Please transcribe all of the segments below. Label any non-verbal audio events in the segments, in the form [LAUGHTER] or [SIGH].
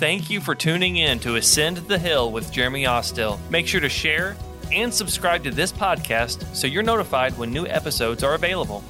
Thank you for tuning in to Ascend the Hill with Jeremy Ostill. Make sure to share and subscribe to this podcast so you're notified when new episodes are available.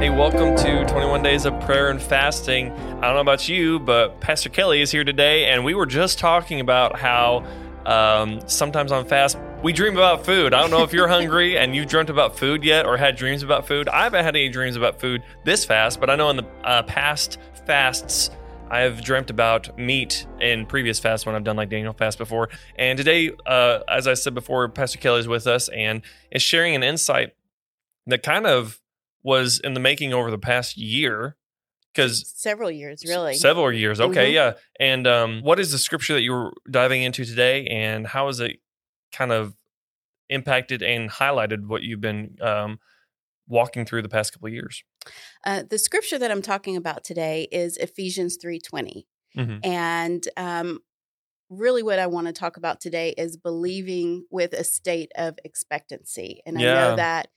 Hey, welcome to 21 Days of Prayer and Fasting. I don't know about you, but Pastor Kelley is here today, and we were just talking about how um, sometimes on fast we dream about food. I don't know if you're hungry and you've dreamt about food yet or had dreams about food. I haven't had any dreams about food this fast, but I know in the uh, past fasts, I've dreamt about meat in previous fasts when I've done like Daniel fast before. And today, uh, as I said before, Pastor Kelley is with us and is sharing an insight that kind of was in the making over the past year because several years really several years okay Mhm. yeah and um, what is the scripture that you were diving into today and how is it kind of impacted and highlighted what you've been um, walking through the past couple of years. Uh, the scripture that i'm talking about today is ephesians 3.20 Mhm. and um, really what i want to talk about today is believing with a state of expectancy. And i know that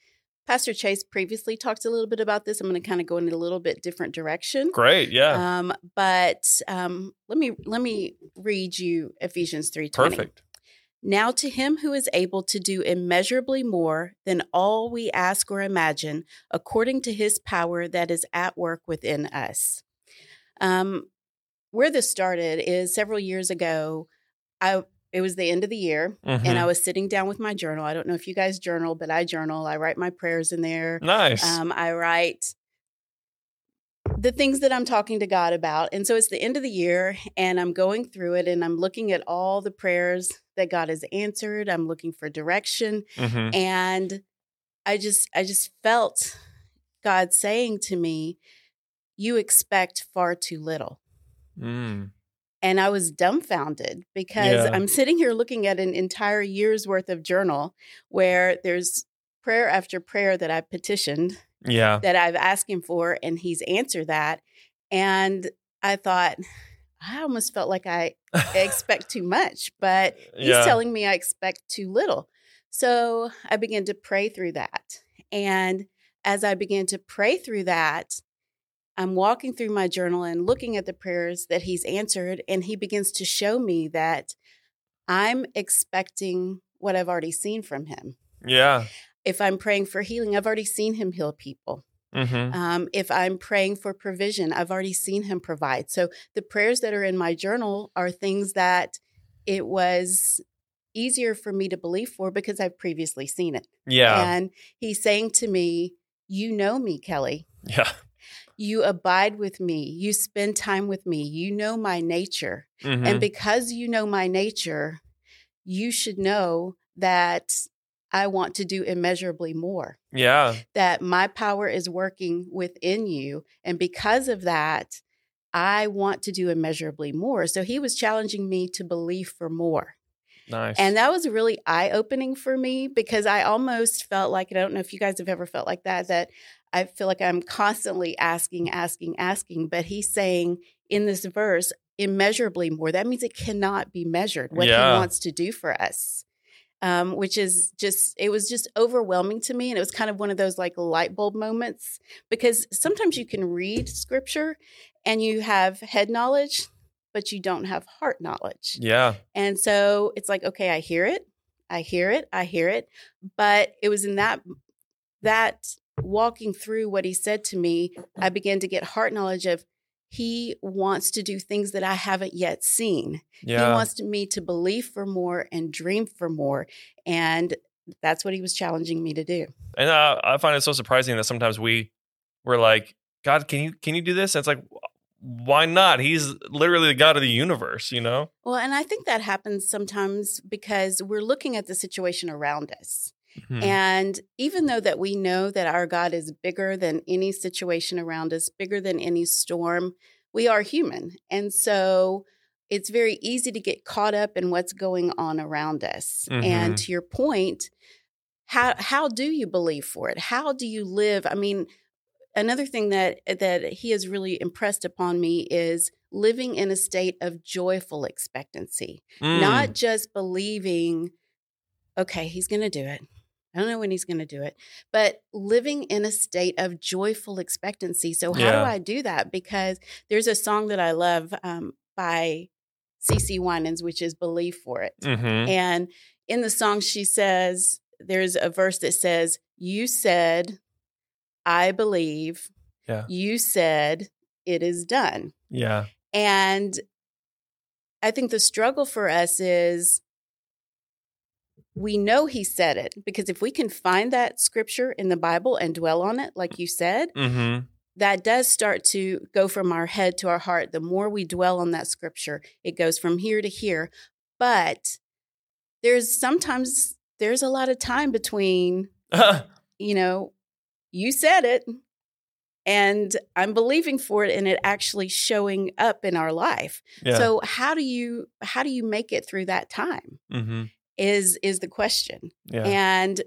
pastor chase previously talked a little bit about this. I'm going to kind of go in a little bit different direction. Great yeah. Um, but um, let me let me read you ephesians 3.20 perfect Now to him who is able to do immeasurably more than all we ask or imagine, according to his power that is at work within us. Um, where this started is several years ago. I it was the end of the year, and Mhm. I was sitting down with my journal. I don't know if you guys journal, but I journal. I write my prayers in there. nice Um, I write the things that I'm talking to God about. And so it's the end of the year, and I'm going through it and I'm looking at all the prayers that God has answered. I'm looking for direction. Mhm. And I just, I just felt God saying to me, You expect far too little. Mm. And I was dumbfounded because Yeah. I'm sitting here looking at an entire year's worth of journal where there's prayer after prayer that I petitioned yeah that I've asked him for, and he's answered that. And I thought, I almost felt like I expect too much, but [LAUGHS] he's yeah telling me I expect too little. So I began to pray through that. And as I began to pray through that, I'm walking through my journal and looking at the prayers that he's answered, and he begins to show me that I'm expecting what I've already seen from him. yeah If I'm praying for healing, I've already seen him heal people. hmm Um, if I'm praying for provision, I've already seen him provide. So the prayers that are in my journal are things that it was easier for me to believe for because I've previously seen it. yeah And he's saying to me, You know me, Kelley. yeah You abide with me. You spend time with me. You know my nature. Mhm. And because you know my nature, you should know that I want to do immeasurably more yeah that my power is working within you. And because of that, I want to do immeasurably more. So he was challenging me to believe for more. nice And that was really eye opening for me because I almost felt like, I don't know if you guys have ever felt like that, that I feel like I'm constantly asking, asking, asking. But he's saying in this verse, immeasurably more. That means it cannot be measured what Yeah. he wants to do for us. Um, which is just, it was just overwhelming to me. And it was kind of one of those like light bulb moments because sometimes you can read scripture and you have head knowledge, but you don't have heart knowledge. yeah And so it's like, okay, I hear it. I hear it. I hear it. But it was in that that walking through what he said to me, I began to get heart knowledge of he wants to do things that I haven't yet seen. Yeah. He wants me to believe for more and dream for more. And that's what he was challenging me to do. And uh, I find it so surprising that sometimes we we're like, God, can you can you do this? And it's like, why not? He's literally the God of the universe, you know? Well, and I think that happens sometimes because we're looking at the situation around us. Mhm. And even though that we know that our God is bigger than any situation around us, bigger than any storm, we are human. And so it's very easy to get caught up in what's going on around us. And to your point, how how do you believe for it? How do you live? I mean, another thing that that he has really impressed upon me is living in a state of joyful expectancy Mm. not just believing okay he's going to do it I don't know when he's going to do it, but living in a state of joyful expectancy. So, how Yeah. do I do that? Because there's a song that I love um, by CeCe Winans, which is Believe for It. Mm-hmm. And in the song, she says, there's a verse that says, You said, I believe. Yeah. You said, it is done. Yeah. And I think the struggle for us is we know he said it because if we can find that scripture in the Bible and dwell on it, like you said, Mm-hmm. that does start to go from our head to our heart. The more we dwell on that scripture, it goes from here to here. But there's sometimes there's a lot of time between, [LAUGHS] you know, you said it and I'm believing for it and it actually showing up in our life. yeah. So how do you how do you make it through that time mm-hmm. Is is the question. Yeah. And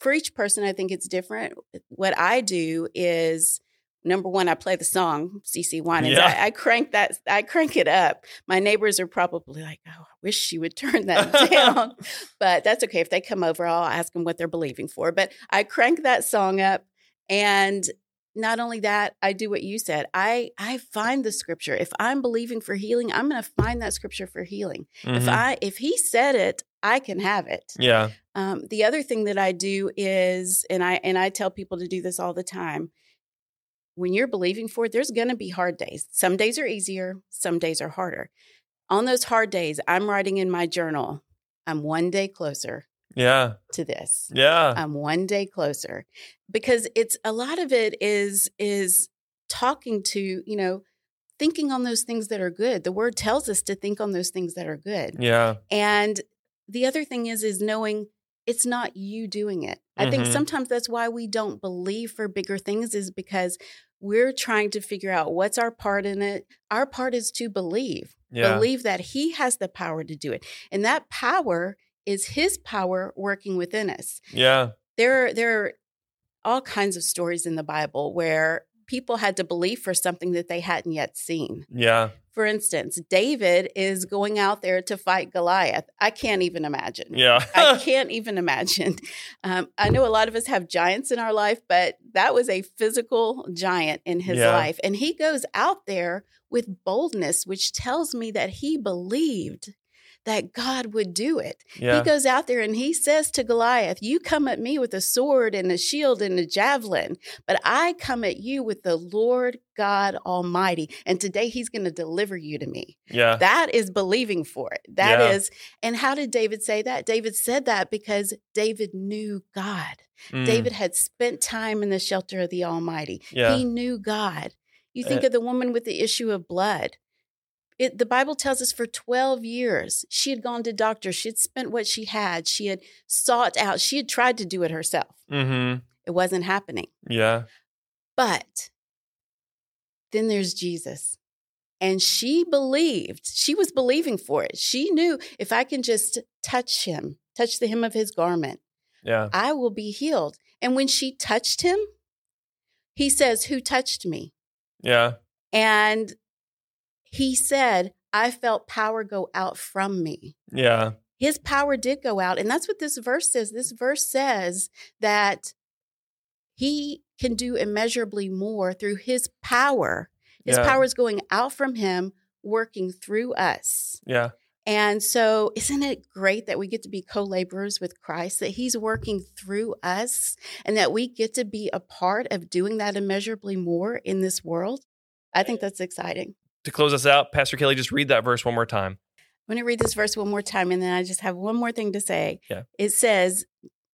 for each person, I think it's different. What I do is number one, I play the song CeCe Winans. Yeah. I, I crank that, I crank it up. My neighbors are probably like, "Oh, I wish she would turn [LAUGHS] that down," but that's okay. If they come over, I'll ask them what they're believing for. But I crank that song up, and not only that, I do what you said. I I find the scripture. If I'm believing for healing, I'm going to find that scripture for healing. If Mhm. I if he said it, I can have it. yeah. Um, the other thing that I do is, and I and I tell people to do this all the time. When you're believing for it, there's going to be hard days. Some days are easier, some days are harder. On those hard days, I'm writing in my journal. I'm one day closer Yeah. to this. Yeah. I'm one day closer because it's a lot of it is is talking to you know thinking on those things that are good. The word tells us to think on those things that are good. yeah. And the other thing is is knowing it's not you doing it. I think Mhm. sometimes that's why we don't believe for bigger things is because we're trying to figure out what's our part in it. Our part is to believe. Yeah. Believe that he has the power to do it. And that power is his power working within us. Yeah. There there are all kinds of stories in the Bible where people had to believe for something that they hadn't yet seen. Yeah. For instance, David is going out there to fight Goliath. I can't even imagine. Yeah. [LAUGHS] I can't even imagine. Um, I know a lot of us have giants in our life, but that was a physical giant in his Yeah. life. And he goes out there with boldness, which tells me that he believed that God would do it. yeah. He goes out there and he says to Goliath, You come at me with a sword and a shield and a javelin, but I come at you with the Lord God Almighty. And today he's going to deliver you to me. yeah. That is believing for it. That is. Yeah. and how did David say that? David said that because David knew God. Mm. David had spent time in the shelter of the Almighty. Yeah. He knew God. You think Uh, of the woman with the issue of blood. It, the Bible tells us for 12 years, she had gone to doctors. She had spent what she had. She had sought out. She had tried to do it herself. Mm-hmm. It wasn't happening. Yeah. But then there's Jesus. And she believed, she was believing for it. She knew if I can just touch him, touch the hem of his garment, Yeah. I will be healed. And when she touched him, he says, Who touched me? Yeah. And he said, I felt power go out from me. Yeah. His power did go out. And that's what this verse says. This verse says that he can do immeasurably more through his power. His Yeah. power is going out from him, working through us. Yeah. And so, isn't it great that we get to be co laborers with Christ, that He's working through us, and that we get to be a part of doing that immeasurably more in this world? I think that's exciting. To close us out, Pastor Kelley, just read that verse one more time. I'm going to read this verse one more time, and then I just have one more thing to say. Yeah. It says,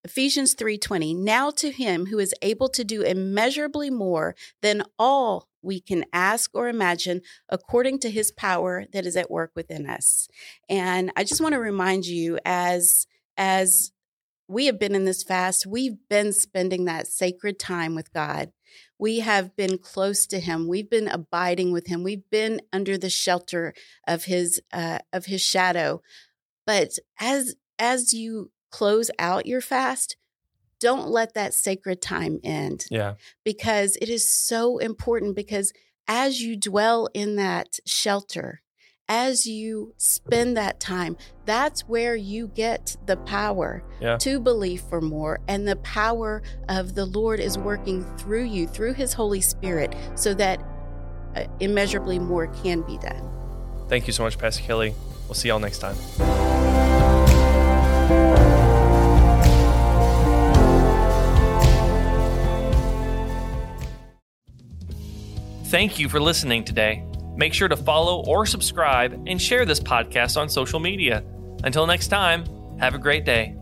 Ephesians 3:20 Now to him who is able to do immeasurably more than all we can ask or imagine according to his power that is at work within us. And I just want to remind you as as we have been in this fast, we've been spending that sacred time with God. We have been close to him. We've been abiding with him. We've been under the shelter of his uh, of his shadow. But as as you close out your fast, don't let that sacred time end Yeah. because it is so important because as you dwell in that shelter, as you spend that time, that's where you get the power Yeah. to believe for more. And the power of the Lord is working through you, through His Holy Spirit, so that uh, immeasurably more can be done. Thank you so much, Pastor Kelley. We'll see y'all next time. Thank you for listening today. Make sure to follow or subscribe and share this podcast on social media. Until next time, have a great day.